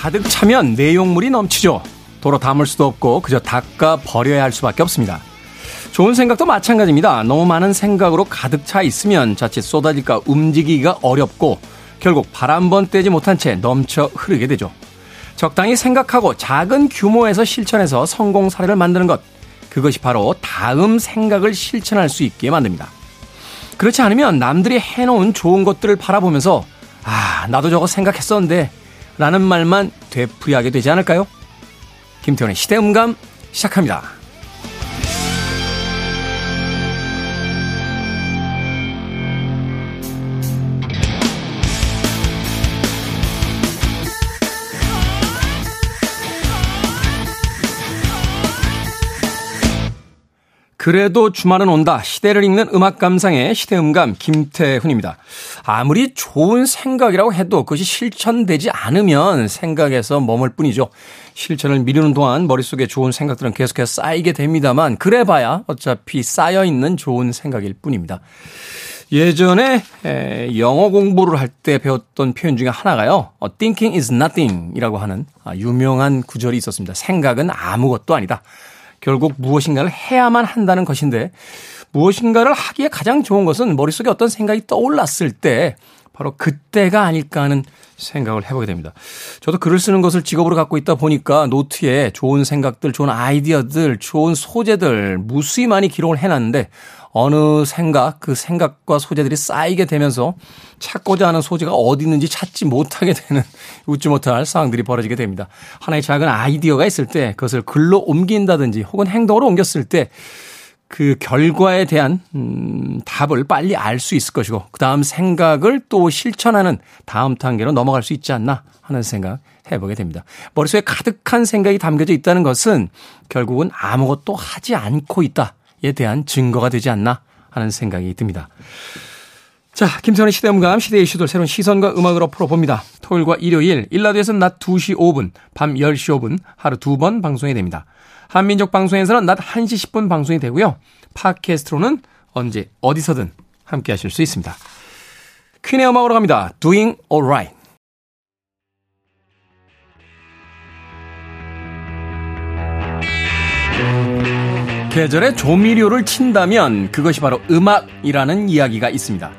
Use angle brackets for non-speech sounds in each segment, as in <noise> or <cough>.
가득 차면 내용물이 넘치죠. 도로 담을 수도 없고 그저 닦아 버려야 할 수밖에 없습니다. 좋은 생각도 마찬가지입니다. 너무 많은 생각으로 가득 차 있으면 자칫 쏟아질까 움직이기가 어렵고 결국 발 한 번 떼지 못한 채 넘쳐 흐르게 되죠. 적당히 생각하고 작은 규모에서 실천해서 성공 사례를 만드는 것. 그것이 바로 다음 생각을 실천할 수 있게 만듭니다. 그렇지 않으면 남들이 해놓은 좋은 것들을 바라보면서 아, 나도 저거 생각했었는데 라는 말만 되풀이하게 되지 않을까요? 김태원의 시대음감 시작합니다. 그래도 주말은 온다. 시대를 읽는 음악 감상의 시대음감 김태훈입니다. 아무리 좋은 생각이라고 해도 그것이 실천되지 않으면 생각에서 머물 뿐이죠. 실천을 미루는 동안 머릿속에 좋은 생각들은 계속해서 쌓이게 됩니다만 그래봐야 어차피 쌓여있는 좋은 생각일 뿐입니다. 예전에 영어 공부를 할 때 배웠던 표현 중에 하나가요. 어, thinking is nothing 이라고 하는 아, 유명한 구절이 있었습니다. 생각은 아무것도 아니다. 결국 무엇인가를 해야만 한다는 것인데 무엇인가를 하기에 가장 좋은 것은 머릿속에 어떤 생각이 떠올랐을 때 바로 그때가 아닐까 하는 생각을 해보게 됩니다. 저도 글을 쓰는 것을 직업으로 갖고 있다 보니까 노트에 좋은 생각들, 좋은 아이디어들, 좋은 소재들 무수히 많이 기록을 해놨는데 어느 생각, 그 생각과 소재들이 쌓이게 되면서 찾고자 하는 소재가 어디 있는지 찾지 못하게 되는 <laughs> 웃지 못할 상황들이 벌어지게 됩니다. 하나의 작은 아이디어가 있을 때 그것을 글로 옮긴다든지 혹은 행동으로 옮겼을 때 그 결과에 대한 음, 답을 빨리 알 수 있을 것이고 그 다음 생각을 또 실천하는 다음 단계로 넘어갈 수 있지 않나 하는 생각 해보게 됩니다. 머릿속에 가득한 생각이 담겨져 있다는 것은 결국은 아무것도 하지 않고 있다. 에 대한 증거가 되지 않나 하는 생각이 듭니다. 자, 김선의 시대음감, 시대의 이슈들 새로운 시선과 음악으로 풀어봅니다. 토요일과 일요일, 일라드에서는 낮 2시 5분, 밤 10시 5분, 하루 두 번 방송이 됩니다. 한민족 방송에서는 낮 1시 10분 방송이 되고요. 팟캐스트로는 언제, 어디서든 함께 하실 수 있습니다. 퀸의 음악으로 갑니다. Doing Alright. 계절에 조미료를 친다면 그것이 바로 음악이라는 이야기가 있습니다.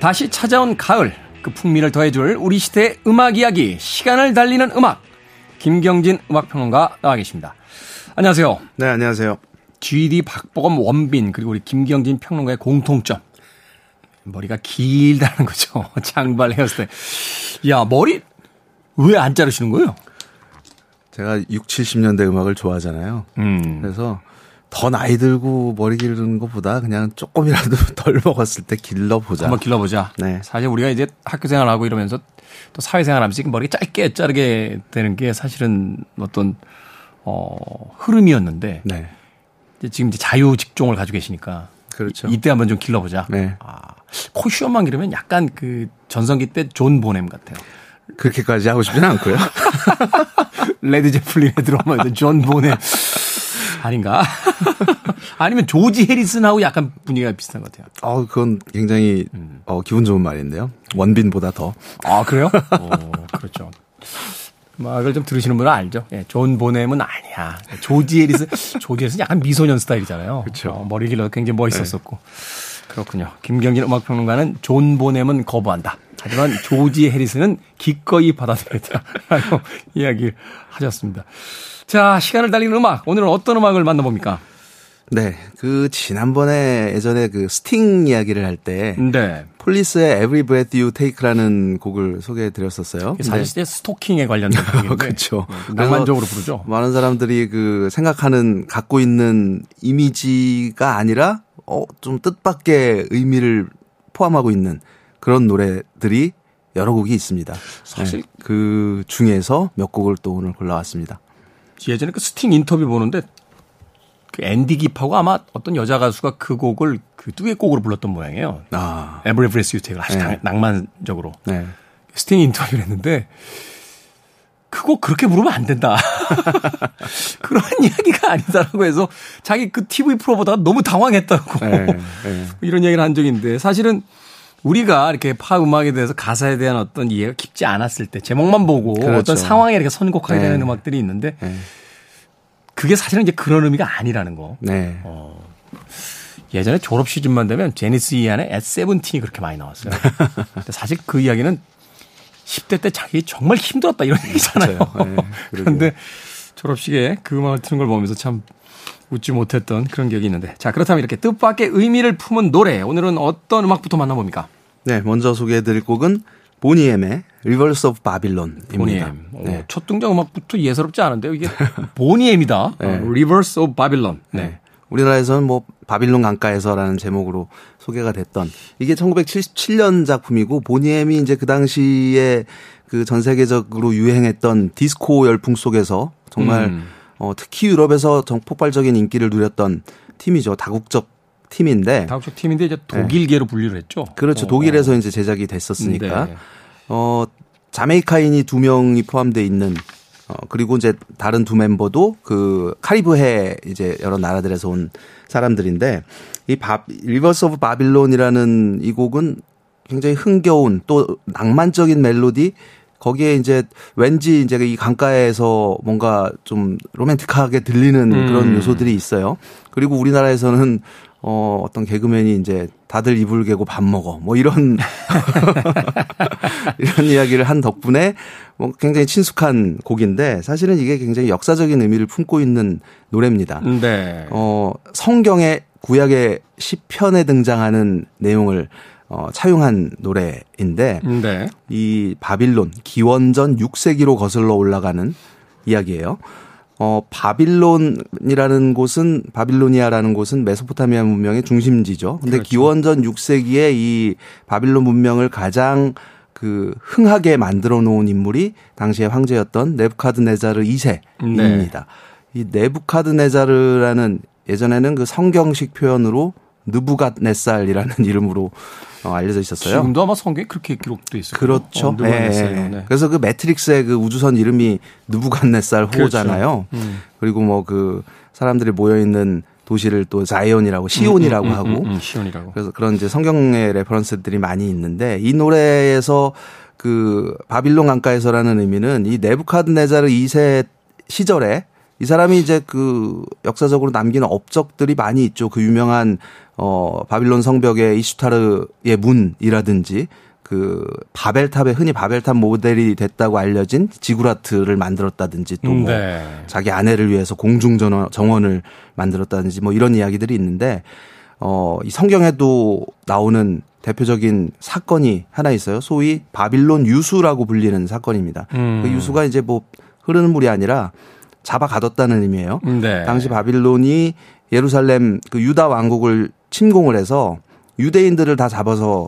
다시 찾아온 가을, 그 풍미를 더해줄 우리 시대의 음악 이야기, 시간을 달리는 음악. 김경진 음악평론가 나와 계십니다. 안녕하세요. 네, 안녕하세요. GD 박보검 원빈, 그리고 우리 김경진 평론가의 공통점. 머리가 길다는 거죠. <laughs> 장발 헤어스타일. 야, 머리 왜 안 자르시는 거예요? 제가 6, 70년대 음악을 좋아하잖아요. 음. 그래서 더 나이 들고 머리 기르는 것보다 그냥 조금이라도 <laughs> 덜 먹었을 때 길러보자. 한번 길러보자. 네. 사실 우리가 이제 학교 생활하고 이러면서 또 사회생활 하면서 머리가 짧게 자르게 되는 게 사실은 어떤 어 흐름이었는데 네. 이제 지금 이제 자유 직종을 가지고 계시니까 그렇죠. 이 때 한번 좀 길러보자. 네. 아, 콧수염만 기르면 약간 그 전성기 때 존 보넴 같아요. 그렇게까지 하고 싶지는 않고요. <laughs> 레드 제플린에 들어오면 존 보넴 아닌가? <laughs> 아니면 조지 해리슨하고 약간 분위기가 비슷한 것 같아요. 어, 그건 굉장히 음. 어, 기분 좋은 말인데요. 원빈보다 더. 아, 그래요? 어, 그렇죠. 음악을 좀 들으시는 분은 알죠. 예, 존 보넴은 아니야. 조지 해리슨, <laughs> 조지 해리슨 약간 미소년 스타일이잖아요. 그렇죠. 어, 머리 길러 굉장히 멋있었었고. 네. 그렇군요. 김경진 음악평론가는 존 보넴은 거부한다. 하지만 조지 해리슨은 기꺼이 받아들였다. <laughs> 라고 이야기를 하셨습니다. 자, 시간을 달리는 음악. 오늘은 어떤 음악을 만나봅니까? 네. 그, 지난번에 예전에 그 스팅 이야기를 할 때. 네. 폴리스의 Every Breath You Take라는 곡을 소개해 드렸었어요. 사실 네. 스토킹에 관련된 <laughs> 곡인데. 그렇죠. 네, 낭만적으로 부르죠. 많은 사람들이 그 생각하는 갖고 있는 이미지가 아니라 어, 좀 뜻밖의 의미를 포함하고 있는 그런 노래들이 여러 곡이 있습니다. 사실 네. 그 중에서 몇 곡을 또 오늘 골라왔습니다. 예전에 그 스팅 인터뷰 보는데 그 앤디 깁하고 아마 어떤 여자 가수가 그 곡을 그 듀엣곡으로 불렀던 모양이에요. 아. Every Breath You Take를 아주 네. 낭만적으로. 네. 스팅 인터뷰를 했는데 그곡 그렇게 부르면 안 된다. <laughs> 그런 이야기가 아니다라고 해서 자기 그 TV 프로 보다 너무 당황했다고. 네, 네. <laughs> 이런 얘기를 한 적인데 사실은 우리가 이렇게 팝 음악에 대해서 가사에 대한 어떤 이해가 깊지 않았을 때 제목만 보고 그렇죠. 어떤 상황에 이렇게 선곡하게 네. 되는 음악들이 있는데 네. 그게 사실은 이제 그런 의미가 아니라는 거. 네. 예전에 졸업 시즌만 되면 제니스 이안의 at 세븐틴이 그렇게 많이 나왔어요. <laughs> 근데 사실 그 이야기는 10대 때 자기 정말 힘들었다 이런 얘기잖아요. 네, 그런데 졸업식에 그 음악을 트는 걸 보면서 참 웃지 못했던 그런 기억이 있는데. 자, 그렇다면 이렇게 뜻밖의 의미를 품은 노래. 오늘은 어떤 음악부터 만나봅니까? 네, 먼저 소개해드릴 곡은 보니엠의 Rivers of Babylon입니다. 보니엠. 오, 네. 첫 등장 음악부터 예사롭지 않은데요. 이게 <laughs> 보니엠이다. 네. 어, of Babylon. 네. 네. 우리나라에서는 뭐 바빌론 강가에서라는 제목으로 소개가 됐던 이게 1977년 작품이고 보니엠이 이제 그 당시에 그 전 세계적으로 유행했던 디스코 열풍 속에서 정말 음. 어, 특히 유럽에서 정 폭발적인 인기를 누렸던 팀이죠. 다국적 팀인데 다국적 팀인데 이제 독일계로 분류를 했죠. 그렇죠. 어, 독일에서 이제 제작이 됐었으니까 네. 어 자메이카인이 두 명이 포함되어 있는 어 그리고 이제 다른 두 멤버도 그 카리브해 이제 여러 나라들에서 온 사람들인데 이 바, Rivers of Babylon이라는 이 곡은 굉장히 흥겨운 또 낭만적인 멜로디 거기에 이제 왠지 이제 이 강가에서 뭔가 좀 로맨틱하게 들리는 음. 그런 요소들이 있어요. 그리고 우리나라에서는 어 어떤 개그맨이 이제 다들 이불 개고 밥 먹어 뭐 이런 <laughs> 이런 이야기를 한 덕분에 뭐 굉장히 친숙한 곡인데 사실은 이게 굉장히 역사적인 의미를 품고 있는 노래입니다. 네. 어, 성경의 구약의 시편에 등장하는 내용을 어, 차용한 노래인데 네. 이 바빌론 기원전 6세기로 거슬러 올라가는 이야기예요. 어, 바빌론이라는 곳은 바빌로니아라는 곳은 메소포타미아 문명의 중심지죠. 근데 그렇죠. 기원전 6세기에 이 바빌론 문명을 가장 그 흥하게 만들어 놓은 인물이 당시의 황제였던 네부카드네자르 2세입니다. 이 네부카드네자르라는 예전에는 그 성경식 표현으로 느부갓네살이라는 <laughs> 이름으로 어, 알려져 있었어요. 지금도 아마 성경에 그렇게 기록돼 있어요. 그렇죠. 어, 누가 예. 네. 그래서 그 매트릭스의 그 우주선 이름이 느부갓네살 그렇죠. 호잖아요. 음. 그리고 뭐 그 사람들이 모여 있는 도시를 또 자이온이라고 시온이라고 음, 음, 하고 음, 음, 시온이라고. 그래서 그런 이제 성경의 reference들이 많이 있는데 이 노래에서 그 바빌론 강가에서라는 의미는 이 네부카드네자르 2세 시절에 이 사람이 이제 그 역사적으로 남긴 업적들이 많이 있죠. 그 유명한 어 바빌론 성벽의 이슈타르의 문이라든지 그 바벨탑에 흔히 바벨탑 모델이 됐다고 알려진 지구라트를 만들었다든지 또뭐 네. 자기 아내를 위해서 공중 전원- 정원을 만들었다든지 뭐 이런 이야기들이 있는데 어, 이 성경에도 나오는 대표적인 사건이 하나 있어요. 소위 바빌론 유수라고 불리는 사건입니다. 음. 그 유수가 이제 뭐 흐르는 물이 아니라 잡아 가뒀다는 의미예요. 네. 당시 바빌론이 예루살렘 그 유다 왕국을 침공을 해서 유대인들을 다 잡아서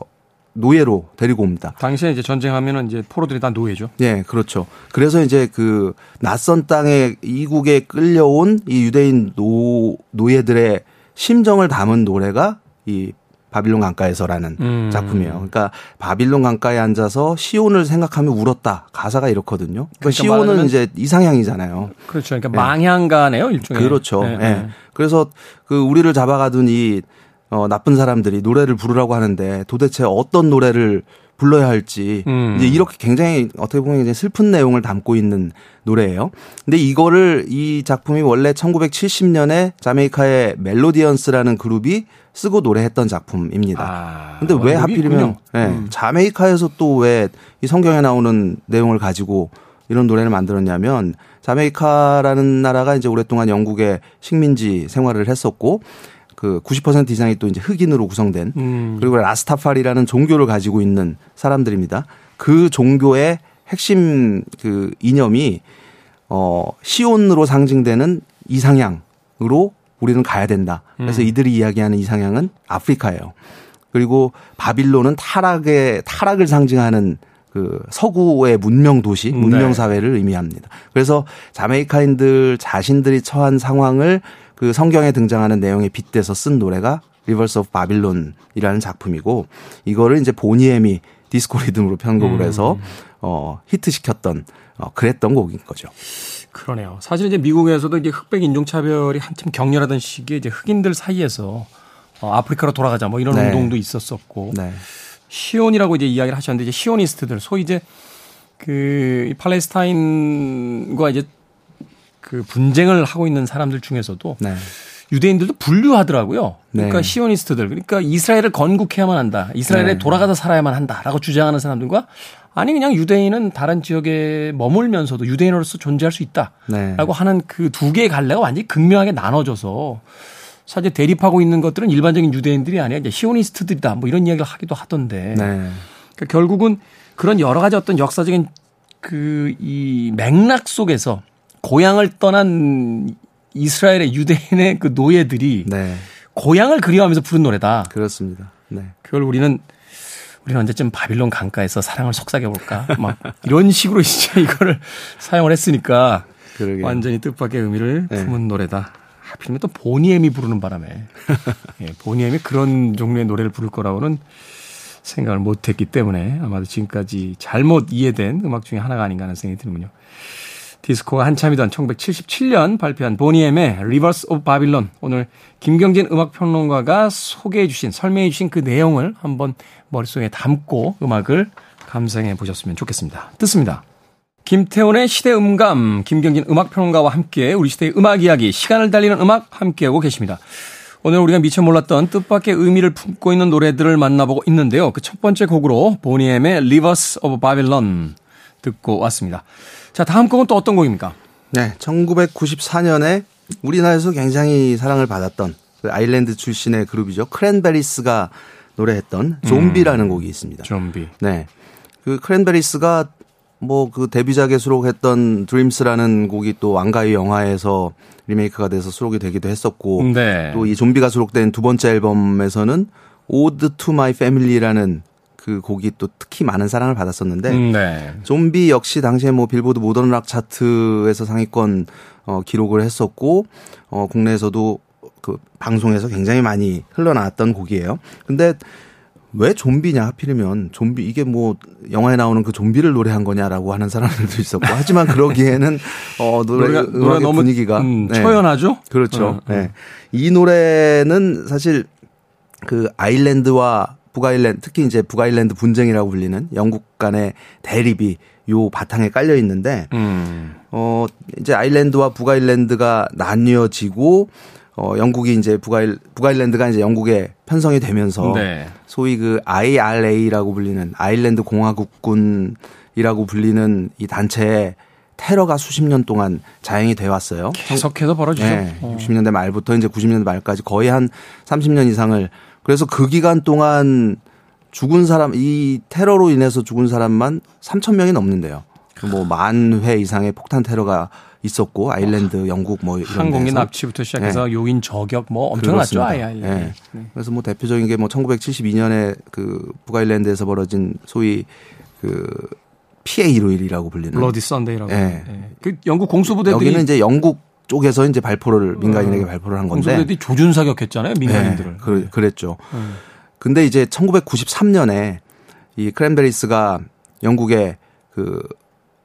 노예로 데리고 옵니다. 당시에 이제 전쟁하면은 이제 포로들이 다 노예죠. 예, 그렇죠. 그래서 이제 그 낯선 땅에 이국에 끌려온 이 유대인 노 노예들의 심정을 담은 노래가 이 바빌론 강가에서라는 음. 작품이에요. 그러니까 바빌론 강가에 앉아서 시온을 생각하며 울었다. 가사가 이렇거든요. 그러니까, 그러니까 시온은 이제 이상향이잖아요. 그렇죠. 그러니까 망향가네요, 일종의. 그렇죠. 네, 예. 네. 그래서 그 우리를 잡아가둔 이 어, 나쁜 사람들이 노래를 부르라고 하는데 도대체 어떤 노래를 불러야 할지 음. 이제 이렇게 굉장히 어떻게 보면 이제 슬픈 내용을 담고 있는 노래예요. 근데 이거를 이 작품이 원래 1970년에 자메이카의 멜로디언스라는 그룹이 쓰고 노래했던 작품입니다. 아, 근데 왜 하필이면. 예, 음. 자메이카에서 또 왜 이 성경에 나오는 내용을 가지고 이런 노래를 만들었냐면 자메이카라는 나라가 이제 오랫동안 영국의 식민지 생활을 했었고 그 90% 이상이 또 이제 흑인으로 구성된 음. 그리고 라스타파리라는 종교를 가지고 있는 사람들입니다. 그 종교의 핵심 그 이념이 어 시온으로 상징되는 이상향으로 우리는 가야 된다. 그래서 음. 이들이 이야기하는 이상향은 아프리카예요. 그리고 바빌론은 타락의 타락을 상징하는 그 서구의 문명 도시, 음, 문명 네. 사회를 의미합니다. 그래서 자메이카인들 자신들이 처한 상황을 그 성경에 등장하는 내용에 빗대서 쓴 노래가 Rivers of Babylon이라는 작품이고 이거를 이제 보니엠이 디스코 리듬으로 편곡을 해서 어 히트시켰던 어 그랬던 곡인 거죠. 그러네요. 사실 이제 미국에서도 이제 흑백 인종 차별이 한참 격렬하던 시기에 이제 흑인들 사이에서 어, 아프리카로 돌아가자 뭐 이런 네. 운동도 있었었고 네. 시온이라고 이제 이야기를 하셨는데 이제 시오니스트들 소위 이제 그 팔레스타인과 이제 그 분쟁을 하고 있는 사람들 중에서도 네. 유대인들도 분류하더라고요. 그러니까 네. 시오니스트들, 그러니까 이스라엘을 건국해야만 한다. 이스라엘에 네. 돌아가서 살아야만 한다라고 주장하는 사람들과 아니 그냥 유대인은 다른 지역에 머물면서도 유대인으로서 존재할 수 있다라고 네. 하는 그 두 개의 갈래가 완전히 극명하게 나눠져서 사실 대립하고 있는 것들은 일반적인 유대인들이 아니라 이제 시오니스트들이다 뭐 이런 이야기를 하기도 하던데 네. 그러니까 결국은 그런 여러 가지 어떤 역사적인 그 이 맥락 속에서 고향을 떠난 이스라엘의 유대인의 그 노예들이 네. 고향을 그리워하면서 부른 노래다. 그렇습니다. 네. 그걸 우리는 우리는 언제쯤 바빌론 강가에서 사랑을 속삭여 볼까? 막 이런 식으로 진짜 <laughs> 이거를 사용을 했으니까 그러게. 완전히 뜻밖의 의미를 네. 품은 노래다. 하필이면 또 보니엠이 부르는 바람에 <laughs> 예, 보니엠이 그런 종류의 노래를 부를 거라고는 생각을 못했기 때문에 아마도 지금까지 잘못 이해된 음악 중에 하나가 아닌가 하는 생각이 드는군요. 디스코가 한참이던 1977년 발표한 보니엠의 Rivers of Babylon 오늘 김경진 음악평론가가 소개해 주신 설명해 주신 그 내용을 한번 머릿속에 담고 음악을 감상해 보셨으면 좋겠습니다. 듣습니다. 김태훈의 시대 음감, 김경진 음악평론가와 함께 우리 시대의 음악 이야기, 시간을 달리는 음악 함께하고 계십니다. 오늘 우리가 미처 몰랐던 뜻밖의 의미를 품고 있는 노래들을 만나보고 있는데요. 그 첫 번째 곡으로 보니엠의 Rivers of Babylon 듣고 왔습니다. 자, 다음 곡은 또 어떤 곡입니까? 네, 1994년에 우리나라에서 굉장히 사랑을 받았던 그 아일랜드 출신의 그룹이죠. 크랜베리스가 노래했던 좀비라는 음, 곡이 있습니다. 좀비. 네. 그 크랜베리스가 뭐 그 데뷔작에 수록했던 Dreams라는 곡이 또 왕가의 영화에서 리메이크가 돼서 수록이 되기도 했었고 네. 또이 좀비가 수록된 두 번째 앨범에서는 Ode to My Family라는 그 곡이 또 특히 많은 사랑을 받았었는데 음, 네. 좀비 역시 당시에 뭐 빌보드 Modern Rock 차트에서 상위권 어 기록을 했었고 어 국내에서도 그 방송에서 굉장히 많이 흘러나왔던 곡이에요. 근데 왜 좀비냐 하필이면 좀비 이게 뭐 영화에 나오는 그 좀비를 노래한 거냐라고 하는 사람들도 있었고 하지만 그러기에는 <laughs> 어 노래 노래가, 노래 너무 분위기가 음, 네. 초연하죠. 그렇죠. 어, 어. 네. 이 노래는 사실 그 아일랜드와 북아일랜드 특히 이제 북아일랜드 분쟁이라고 불리는 영국 간의 대립이 요 바탕에 깔려 있는데 음. 어 이제 아일랜드와 북아일랜드가 나뉘어지고 어 영국이 이제 북아일 북아일랜드가 이제 영국에 편성이 되면서 네. 소위 그 IRA라고 불리는 아일랜드 공화국군이라고 불리는 이 단체에 테러가 수십 년 동안 자행이 돼 왔어요. 계속해서 벌어지죠. 네, 60년대 말부터 이제 90년대 말까지 거의 한 30년 이상을 그래서 그 기간 동안 죽은 사람 이 테러로 인해서 죽은 사람만 3천 명이 넘는데요. 뭐 만 회 이상의 폭탄 테러가 있었고 아일랜드, 영국 뭐 이런 항공기 납치부터 시작해서 네. 요인 저격 뭐 엄청났죠. 아예. 네. 네. 그래서 뭐 대표적인 게 뭐 1972년에 그 북아일랜드에서 벌어진 소위 그 피해 일요일이라고 불리는 블러디 썬데이라고. 네. 네. 그 영국 공수부대들이 여기는 이제 영국 쪽에서 이제 발표를 민간인에게 어. 발표를 한 건데. 공수부대들이 조준 사격했잖아요, 민간인들을. 네, 그, 그랬죠. 음. 근데 이제 1993년에 이 크랜베리스가 영국의 그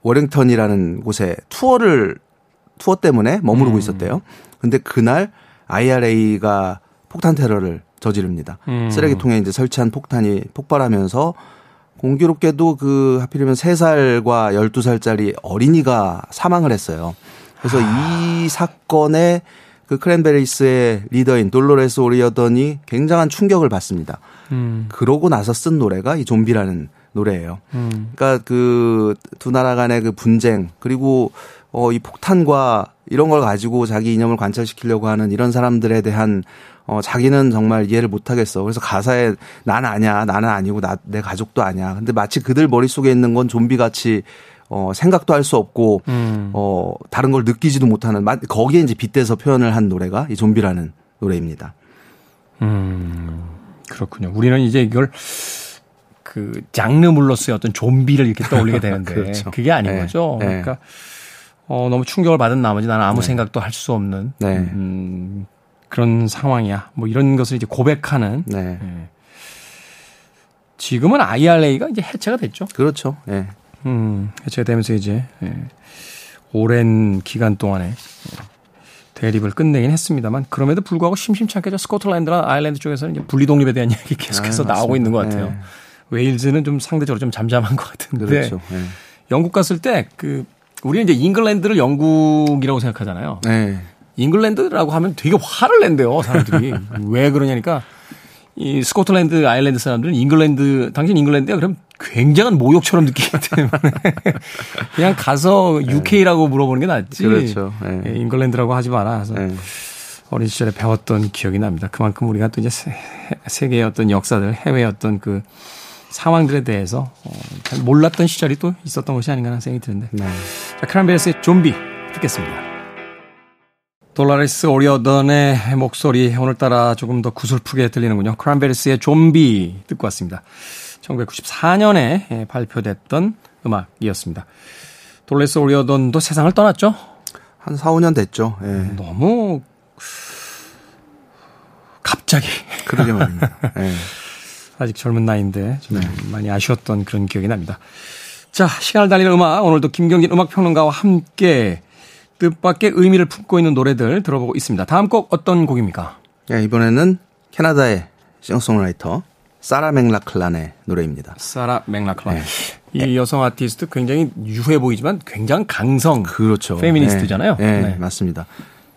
워링턴이라는 곳에 투어를 투어 때문에 머무르고 음. 있었대요. 근데 그날 IRA가 폭탄 테러를 저지릅니다. 음. 쓰레기통에 이제 설치한 폭탄이 폭발하면서 공교롭게도 그 하필이면 3살과 12살짜리 어린이가 사망을 했어요. 그래서 아. 이 사건에 그 크랜베리스의 리더인 돌로레스 오리어던이 굉장한 충격을 받습니다. 음. 그러고 나서 쓴 노래가 이 좀비라는 노래예요. 음. 그러니까 그 두 나라 간의 그 분쟁 그리고 어 이 폭탄과 이런 걸 가지고 자기 이념을 관철시키려고 하는 이런 사람들에 대한 어 자기는 정말 이해를 못 하겠어. 그래서 가사에 나는 아니야. 나는 아니고 나 내 가족도 아니야. 근데 마치 그들 머릿속에 있는 건 좀비 같이 어, 생각도 할 수 없고, 음. 어, 다른 걸 느끼지도 못하는, 거기에 이제 빗대서 표현을 한 노래가 이 좀비라는 노래입니다. 음, 그렇군요. 우리는 이제 이걸 그 장르물로서의 어떤 좀비를 이렇게 떠올리게 <laughs> 되는데, 그렇죠. 그게 아닌 네. 거죠. 네. 그러니까, 어, 너무 충격을 받은 나머지 나는 아무 네. 생각도 할 수 없는, 네. 음, 그런 상황이야. 뭐 이런 것을 이제 고백하는. 네. 예. 지금은 IRA가 이제 해체가 됐죠. 그렇죠. 예. 음, 해체가 되면서 이제 예, 오랜 기간 동안에 예, 대립을 끝내긴 했습니다만 그럼에도 불구하고 심심찮게 저 스코틀랜드나 아일랜드 쪽에서는 이제 분리 독립에 대한 <laughs> 이야기 계속해서 아, 나오고 있는 것 같아요. 네. 웨일즈는 좀 상대적으로 좀 잠잠한 것 같은데. 그렇죠. 네. 영국 갔을 때 그 우리는 이제 잉글랜드를 영국이라고 생각하잖아요. 네. 잉글랜드라고 하면 되게 화를 낸대요, 사람들이. <laughs> 왜 그러냐니까 이 스코틀랜드, 아일랜드 사람들은 잉글랜드, 당신 잉글랜드야? 그럼 굉장한 모욕처럼 느끼기 때문에 <laughs> 그냥 가서 UK라고 물어보는 게 낫지. 그렇죠. 네. 예, 잉글랜드라고 하지 마라. 그래서 네. 어린 시절에 배웠던 기억이 납니다. 그만큼 우리가 또 이제 세, 세계의 어떤 역사들, 해외의 어떤 그 상황들에 대해서 어, 잘 몰랐던 시절이 또 있었던 것이 아닌가 하는 생각이 드는데. 네. 자, 크란베리스의 좀비 듣겠습니다. 돌라리스 오리어던의 목소리 오늘따라 조금 더 구슬프게 들리는군요. 크란베리스의 좀비 듣고 왔습니다. 1994년에 발표됐던 음악이었습니다. 돌레스 오리어던도 세상을 떠났죠? 한 4, 5년 됐죠. 예. 너무 갑자기 그러게 말입니다. <laughs> 예. 아직 젊은 나이인데 좀 많이 아쉬웠던 그런 기억이 납니다. 자, 시간을 달리는 음악 오늘도 김경진 음악 평론가와 함께 뜻밖의 의미를 품고 있는 노래들 들어보고 있습니다. 다음 곡 어떤 곡입니까? 예, 이번에는 캐나다의 싱어송라이터 사라 맥락클란의 노래입니다. 사라 맥락클란. 이 여성 아티스트 굉장히 유해 보이지만 굉장히 강성 그렇죠. 페미니스트잖아요. 네, 네, 네. 맞습니다.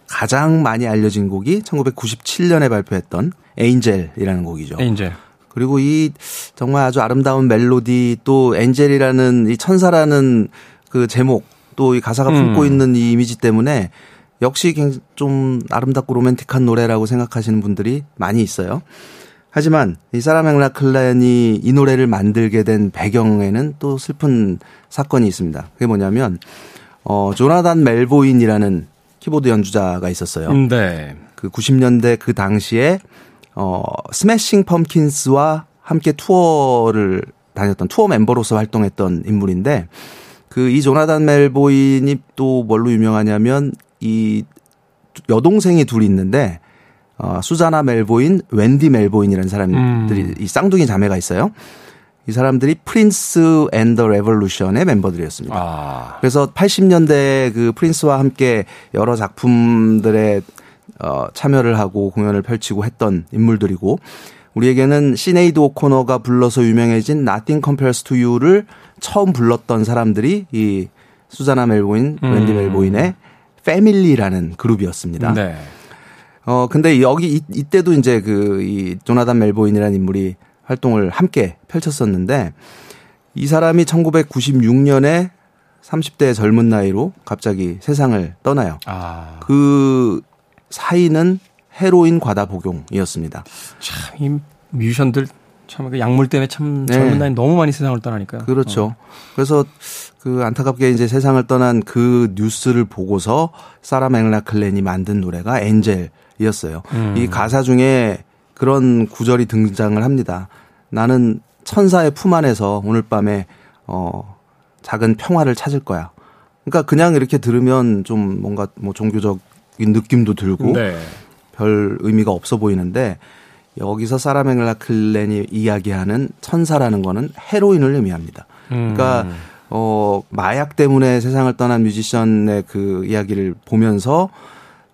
가장 많이 알려진 곡이 1997년에 발표했던 Angel이라는 곡이죠. Angel. 그리고 이 정말 아주 아름다운 멜로디 또 Angel이라는 이 천사라는 그 제목 또 이 가사가 품고 음. 있는 이 이미지 때문에 역시 좀 아름답고 로맨틱한 노래라고 생각하시는 분들이 많이 있어요. 하지만 이 사라 맥락클란이 이 노래를 만들게 된 배경에는 또 슬픈 사건이 있습니다. 그게 뭐냐면 어 조나단 멜보인이라는 키보드 연주자가 있었어요. 네. 그 90년대 그 당시에 어 스매싱 펌킨스와 함께 투어를 다녔던 투어 멤버로서 활동했던 인물인데 그 이 조나단 멜보인이 또 뭘로 유명하냐면 이 여동생이 둘이 있는데 어 수자나 멜보인, 웬디 멜보인이라는 사람들이 음. 이 쌍둥이 자매가 있어요. 이 사람들이 프린스 앤 더 레볼루션의 멤버들이었습니다. 아. 그래서 80년대 그 프린스와 함께 여러 작품들에 어, 참여를 하고 공연을 펼치고 했던 인물들이고 우리에게는 시네이드 오코너가 불러서 유명해진 Nothing Compares to You를 처음 불렀던 사람들이 이 수자나 멜보인, 음. 웬디 멜보인의 패밀리라는 그룹이었습니다. 네. 어 근데 여기 이, 이때도 이제 그 이 조나단 멜보인이라는 인물이 활동을 함께 펼쳤었는데 이 사람이 1996년에 30대 젊은 나이로 갑자기 세상을 떠나요. 아. 그 사인은 헤로인 과다 복용이었습니다. 참, 이 뮤지션들 참 그 약물 때문에 참 네. 젊은 나이 너무 많이 세상을 떠나니까요. 그렇죠. 어. 그래서 그 안타깝게 이제 세상을 떠난 그 뉴스를 보고서 사라 맥락클랜이 만든 노래가 엔젤이었어요. 음. 이 가사 중에 그런 구절이 등장을 합니다. 나는 천사의 품 안에서 오늘 밤에 어 작은 평화를 찾을 거야. 그러니까 그냥 이렇게 들으면 좀 뭔가 뭐 종교적인 느낌도 들고 네. 별 의미가 없어 보이는데 여기서 사라 맥락클랜이 이야기하는 천사라는 거는 헤로인을 의미합니다. 그러니까 음. 어 마약 때문에 세상을 떠난 뮤지션의 그 이야기를 보면서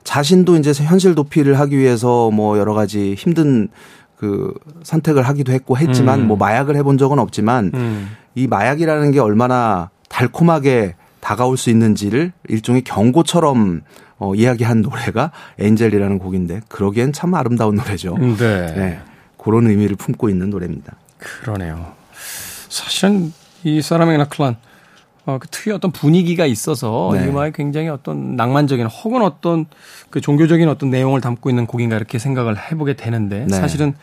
자신도 이제 현실 도피를 하기 위해서 뭐 여러 가지 힘든 그 선택을 하기도 했고 했지만 음. 뭐 마약을 해본 적은 없지만 음. 이 마약이라는 게 얼마나 달콤하게 다가올 수 있는지를 일종의 경고처럼 어, 이야기한 노래가 엔젤이라는 곡인데 그러기엔 참 아름다운 노래죠. 네. 네. 그런 의미를 품고 있는 노래입니다. 그러네요. 사실은 이 사라 맥락클란 어, 그 특유의 어떤 분위기가 있어서 네. 이 음악이 굉장히 어떤 낭만적인 혹은 어떤 그 종교적인 어떤 내용을 담고 있는 곡인가 이렇게 생각을 해보게 되는데 네. 사실은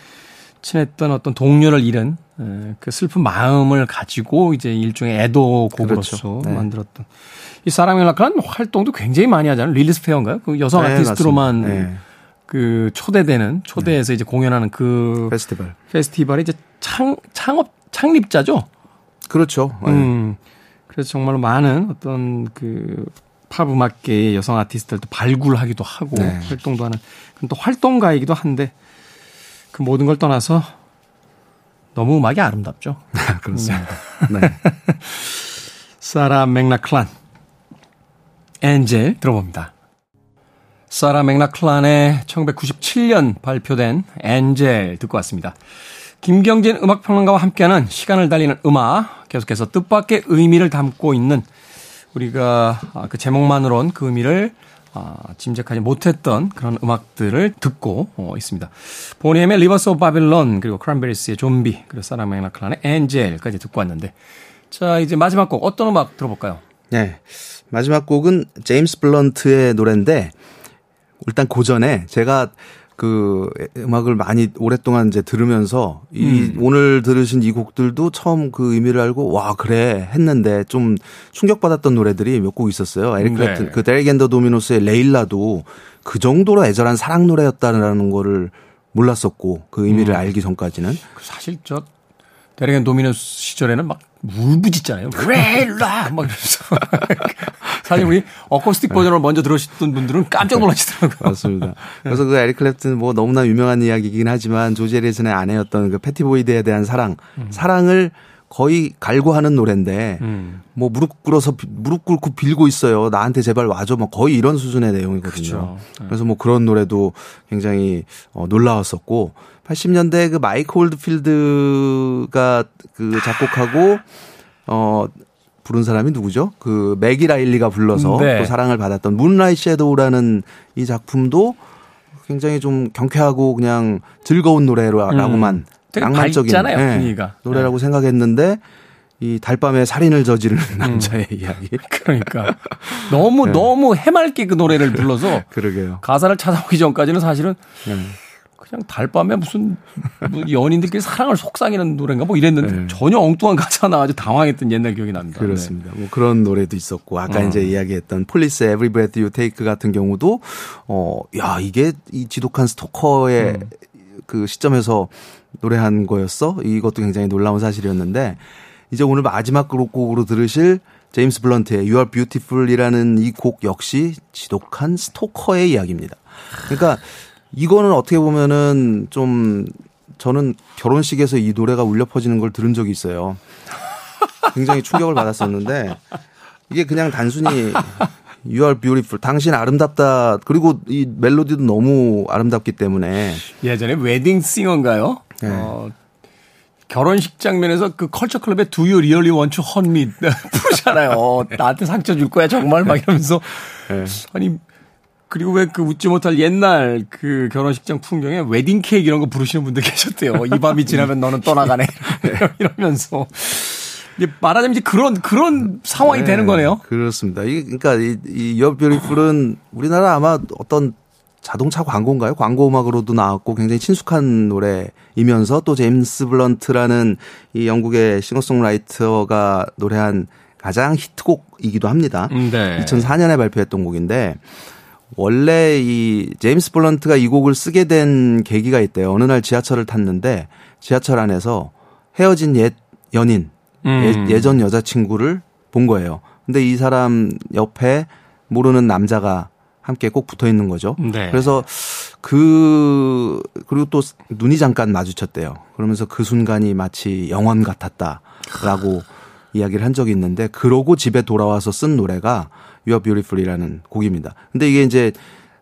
친했던 어떤 동료를 잃은 에, 그 슬픈 마음을 가지고 이제 일종의 애도 곡으로서 그렇죠. 네. 만들었던 이 사라 맥락클란 활동도 굉장히 많이 하잖아요. 릴리스 페어인가요? 그 여성 네, 아티스트로만. 네. 그 초대되는 초대해서 이제 공연하는 그 페스티벌. 페스티벌의 이제 창 창업 창립자죠. 그렇죠. 네. 음. 그래서 정말로 많은 어떤 그 팝 음악계의 여성 아티스트들도 발굴하기도 하고 네. 활동도 하는 또 활동가이기도 한데 그 모든 걸 떠나서 너무 음악이 아름답죠. <laughs> 그렇습니다. 네. <laughs> 사라 맥락클란 Angel 들어봅니다. 사라 맥락클란의 1997년 발표된 Angel 듣고 왔습니다. 김경진 음악평론가와 함께하는 시간을 달리는 음악 계속해서 뜻밖의 의미를 담고 있는 우리가 아, 그 제목만으론 그 의미를 아, 짐작하지 못했던 그런 음악들을 듣고 어, 있습니다. 보니엠의 Rivers of Babylon 그리고 크란베리스의 좀비 그리고 사라 맥락클란의 Angel까지 듣고 왔는데 자 이제 마지막 곡 어떤 음악 들어볼까요? 네 마지막 곡은 제임스 블런트의 노래인데 일단 그전에 제가 그 음악을 많이 오랫동안 이제 들으면서 이 음. 오늘 들으신 이 곡들도 처음 그 의미를 알고 와 그래 했는데 좀 충격받았던 노래들이 몇 곡 있었어요. 에릭 클랩튼 네. 그 데릭 앤 더 도미노스의 레일라도 그 정도로 애절한 사랑 노래였다는 거를 몰랐었고 그 의미를 음. 알기 전까지는 사실 데릭 앤 도미노스 시절에는 막 울부짖잖아요. 레일라 막 이러면서 <laughs> 사실 우리 어쿠스틱 버전을 먼저 들으셨던 분들은 깜짝 놀라시더라고요. 맞습니다. 그래서 그 에릭 클랩튼 뭐 너무나 유명한 이야기이긴 하지만 조지 해리슨의 아내였던 그 패티 보이드에 대한 사랑, 음. 사랑을 거의 갈구하는 노래인데 음. 뭐 무릎 꿇어서 무릎 꿇고 빌고 있어요. 나한테 제발 와줘. 뭐 거의 이런 수준의 내용이거든요. 네. 그래서 뭐 그런 노래도 굉장히 어, 놀라웠었고 80년대 그 마이크 올드필드가 그 작곡하고 어 부른 사람이 누구죠? 그 맥이 라일리가 불러서 네. 또 사랑을 받았던 문라이 섀도우라는 이 작품도 굉장히 좀 경쾌하고 그냥 즐거운 노래라고만 음. 낭만적인 네, 노래라고 네. 생각했는데 이 달밤에 살인을 저지르는 음. 남자의 <laughs> 이야기. 그러니까 너무 네. 너무 해맑게 그 노래를 불러서 <laughs> 그러게요. 가사를 찾아보기 전까지는 사실은 네. 그냥 달밤에 무슨 뭐 연인들끼리 사랑을 속삭이는 노래인가 뭐 이랬는데 네. 전혀 엉뚱한 가사가 나와서 당황했던 옛날 기억이 납니다. 그렇습니다. 네. 뭐 그런 노래도 있었고 아까 어. 이제 이야기했던 폴리스 Every Breath You Take 같은 경우도 어 야 이게 이 지독한 스토커의 음. 그 시점에서 노래한 거였어? 이것도 굉장히 놀라운 사실이었는데 이제 오늘 마지막 곡으로 들으실 제임스 블런트의 You Are Beautiful이라는 이 곡 역시 지독한 스토커의 이야기입니다. 그러니까 이거는 어떻게 보면은 좀 저는 결혼식에서 이 노래가 울려 퍼지는 걸 들은 적이 있어요. 굉장히 충격을 받았었는데 이게 그냥 단순히 You are beautiful. 당신 아름답다. 그리고 이 멜로디도 너무 아름답기 때문에 예전에 웨딩 싱어인가요? 네. 어, 결혼식 장면에서 그 컬처 클럽의 Do You Really Want to Hurt Me <laughs> 부르잖아요. 나한테 상처 줄 거야 정말 막 이러면서 네. 아니 그리고 왜 그 웃지 못할 옛날 그 결혼식장 풍경에 웨딩 케이크 이런 거 부르시는 분들 계셨대요. 이 밤이 지나면 너는 떠나가네. <laughs> 이러면서. 이제 말하자면 이제 그런 그런 상황이 네, 되는 거네요. 그렇습니다. 이 그러니까 이, 이 You're Beautiful은 우리나라 아마 어떤 자동차 광고인가요? 광고 음악으로도 나왔고 굉장히 친숙한 노래이면서 또 제임스 블런트라는 이 영국의 싱어송라이터가 노래한 가장 히트곡이기도 합니다. 음, 네. 2004년에 발표했던 곡인데 원래 이 제임스 블런트가 이 곡을 쓰게 된 계기가 있대요. 어느 날 지하철을 탔는데 지하철 안에서 헤어진 옛 연인, 음. 예, 전 여자친구를 본 거예요. 근데 이 사람 옆에 모르는 남자가 함께 꼭 붙어 있는 거죠. 네. 그래서 그 그리고 또 눈이 잠깐 마주쳤대요. 그러면서 그 순간이 마치 영원 같았다라고 이야기를 한 적이 있는데 그러고 집에 돌아와서 쓴 노래가 You Are Beautiful이라는 곡입니다. 근데 이게 이제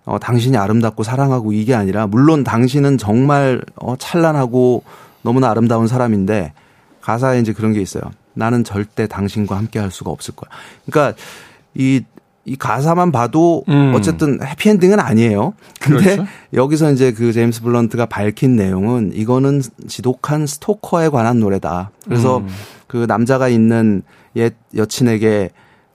어, 당신이 아름답고 사랑하고 이게 아니라 물론 당신은 정말 어, 찬란하고 너무나 아름다운 사람인데 가사에 이제 그런 게 있어요. 나는 절대 당신과 함께 할 수가 없을 거야. 그러니까 이, 이 가사만 봐도 음. 어쨌든 해피엔딩은 아니에요. 근데 그렇죠? 여기서 이제 그 제임스 블런트가 밝힌 내용은 이거는 지독한 스토커에 관한 노래다. 그래서 음. 그 남자가 있는 옛 여친에게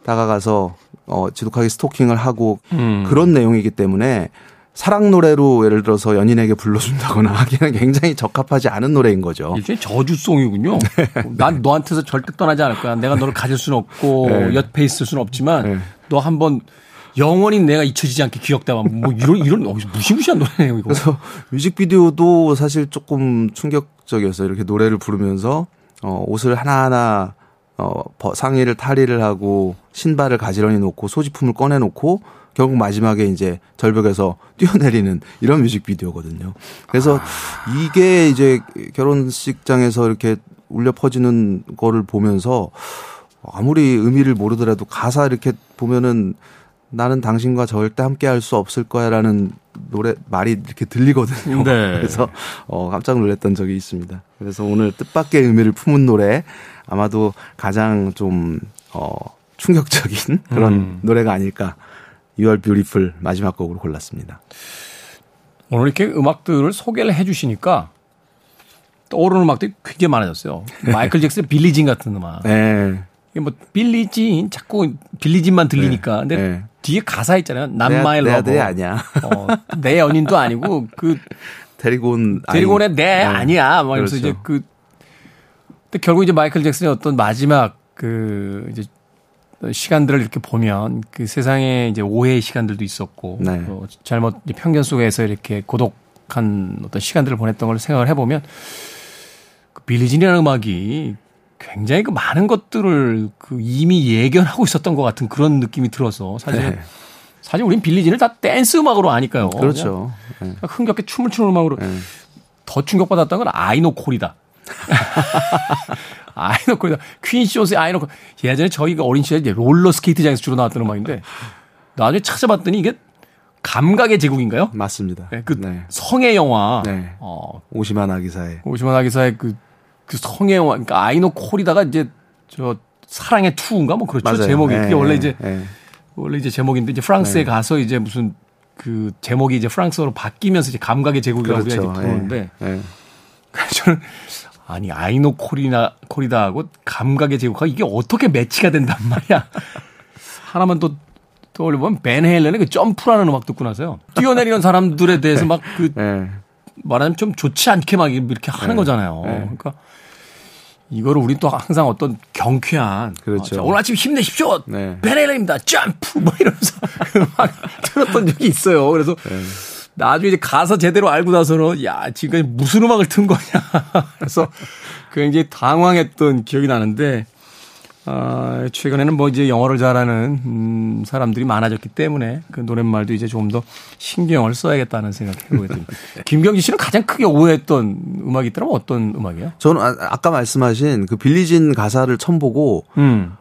다가가서 어, 지독하게 스토킹을 하고 음. 그런 내용이기 때문에 사랑 노래로 예를 들어서 연인에게 불러준다거나 <laughs> 하기에는 굉장히 적합하지 않은 노래인 거죠. 일종의 저주송이군요. 네. <laughs> 난 너한테서 절대 떠나지 않을 거야. 내가 너를 가질 수는 없고 <laughs> 네. 옆에 있을 수는 없지만 네. 너 한번 영원히 내가 잊혀지지 않게 기억되면 뭐 이런 이런 어, 무시무시한 노래네요 이거. 그래서 뮤직비디오도 사실 조금 충격적이었어요. 이렇게 노래를 부르면서 어, 옷을 하나하나 어, 상의를 탈의를 하고 신발을 가지런히 놓고 소지품을 꺼내 놓고 결국 마지막에 이제 절벽에서 <laughs> 뛰어내리는 이런 뮤직비디오거든요. 그래서 아. 이게 이제 결혼식장에서 이렇게 울려 퍼지는 거를 보면서 아무리 의미를 모르더라도 가사 이렇게 보면은 나는 당신과 절대 함께 할 수 없을 거야라는 노래 말이 이렇게 들리거든요. 네. <laughs> 그래서 어 깜짝 놀랐던 적이 있습니다. 그래서 오늘 뜻밖의 의미를 품은 노래 아마도 가장 좀 어 충격적인 <laughs> 그런 음. 노래가 아닐까. You're Beautiful 마지막 곡으로 골랐습니다. 오늘 이렇게 음악들을 소개를 해 주시니까 떠오르는 음악들이 굉장히 많아졌어요. 마이클 잭슨 빌리진 같은 음악. 네. 이게 뭐 빌리진 자꾸 빌리진만 들리니까. 네. 근데 네. 뒤에 가사 있잖아요. Not my lover. 내 아니야. 어, 내 연인도 아니고 그 데리고 온 데리고 온내 네. 아니야. 막 그래서 그렇죠. 이제 그 근데 결국 이제 마이클 잭슨의 어떤 마지막 그 이제 시간들을 이렇게 보면 그 세상에 이제 오해의 시간들도 있었고 네. 또 잘못 편견 속에서 이렇게 고독한 어떤 시간들을 보냈던 걸 생각을 해보면 그 빌리진이라는 음악이 굉장히 그 많은 것들을 그 이미 예견하고 있었던 것 같은 그런 느낌이 들어서 사실 네. 사실 우린 빌리진을 다 댄스 음악으로 아니까요. 그렇죠. 네. 흥겹게 춤을 추는 음악으로 네. 더 충격받았던 건 아이노콜이다. <laughs> 아이노콜이다. 퀸쇼스의 아이노콜. 예전에 저희가 어린 시절에 이제 롤러 스케이트장에서 주로 나왔던 음악인데 나중에 찾아봤더니 이게 감각의 제국인가요? 맞습니다. 네, 그 네. 성애 영화. 네. 어, 오시마 나기사의. 오시마 나기사의 그, 그 성애 영화. 그러니까 아이노 코리다가 이제 저 사랑의 투인가 뭐 그렇죠. 맞아요. 제목이. 그게 네, 원래 이제 네. 원래 이제 제목인데 이제 프랑스에 네. 가서 이제 무슨 그 제목이 이제 프랑스어로 바뀌면서 이제 감각의 제국이라고 그렇죠. 이제 부르는데 저는 아니 아이노 콜이나 콜이다 하고 감각의 제국화 이게 어떻게 매치가 된단 말이야. 하나만 또 떠올려보면 벤 헤일런의 그 점프라는 음악 듣고 나서요. 뛰어내리는 사람들에 대해서 막그 네. 말하자면 좀 좋지 않게 막 이렇게 하는 네. 거잖아요. 네. 그러니까 이거를 우리 또 항상 어떤 경쾌한 그렇죠. 어, 오늘 아침 힘내십시오. 네. 벤 헤일런입니다. 점프 뭐 이러면서 <laughs> 음악 들었던 적이 있어요. 그래서 네. 나중에 이제 가사 제대로 알고 나서는 야 지금 무슨 음악을 튼 거냐 <laughs> 그래서 굉장히 당황했던 기억이 나는데 어, 최근에는 뭐 이제 영어를 잘하는 음, 사람들이 많아졌기 때문에 그 노랫말도 이제 조금 더 신경을 써야겠다는 생각을 해보게 됩니다. 김경지 씨는 가장 크게 오해했던 음악이 있더라면 어떤 음악이에요? 저는 아, 까 말씀하신 그 빌리진 가사를 처음 보고 음.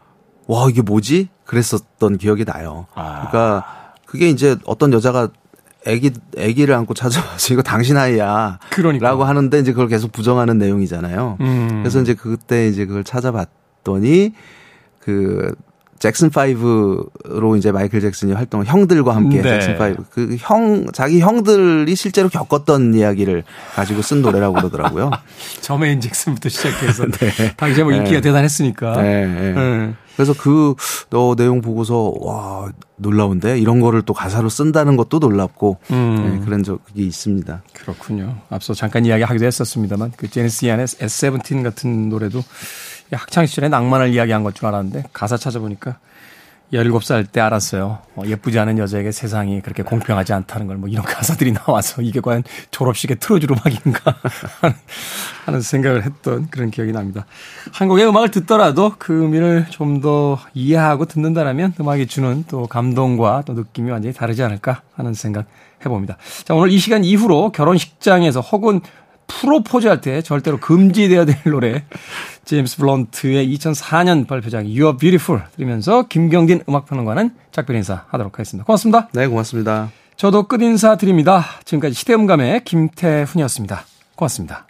와 이게 뭐지? 그랬었던 기억이 나요. 아. 그러니까 그게 이제 어떤 여자가 애기 애기를 안고 찾아와서 이거 당신 아이야. 그러니까. 라고 하는데 이제 그걸 계속 부정하는 내용이잖아요. 음. 그래서 이제 그때 이제 그걸 찾아봤더니 그 잭슨 5로 이제 마이클 잭슨이 활동 형들과 함께 네. 잭슨 5그 형 자기 형들이 실제로 겪었던 이야기를 가지고 쓴 노래라고 그러더라고요. <laughs> 저메인 잭슨부터 시작해서 <laughs> 네. 당시에 뭐 인기가 네. 대단했으니까. 네. 그래서 그 어, 내용 보고서 와 놀라운데 이런 거를 또 가사로 쓴다는 것도 놀랍고 음. 네, 그런 적이 있습니다. 그렇군요. 앞서 잠깐 이야기하기도 했었습니다만 그 제니스 이안의 S17 같은 노래도 학창 시절에 낭만을 이야기한 것 줄 알았는데 가사 찾아보니까 17살 때 알았어요. 어, 예쁘지 않은 여자에게 세상이 그렇게 공평하지 않다는 걸 뭐 이런 가사들이 나와서 이게 과연 졸업식에 틀어줄 음악인가 하는 생각을 했던 그런 기억이 납니다. 한국의 음악을 듣더라도 그 의미를 좀 더 이해하고 듣는다라면 음악이 주는 또 감동과 또 느낌이 완전히 다르지 않을까 하는 생각 해봅니다. 자, 오늘 이 시간 이후로 결혼식장에서 혹은 프로포즈할 때 절대로 금지되어야 될 노래 제임스 블런트의 2004년 발표작 You Are Beautiful 들으면서 김경진 음악평론가는 작별 인사 하도록 하겠습니다. 고맙습니다. 네, 고맙습니다. 저도 끝 인사 드립니다. 지금까지 시대음감의 김태훈이었습니다. 고맙습니다.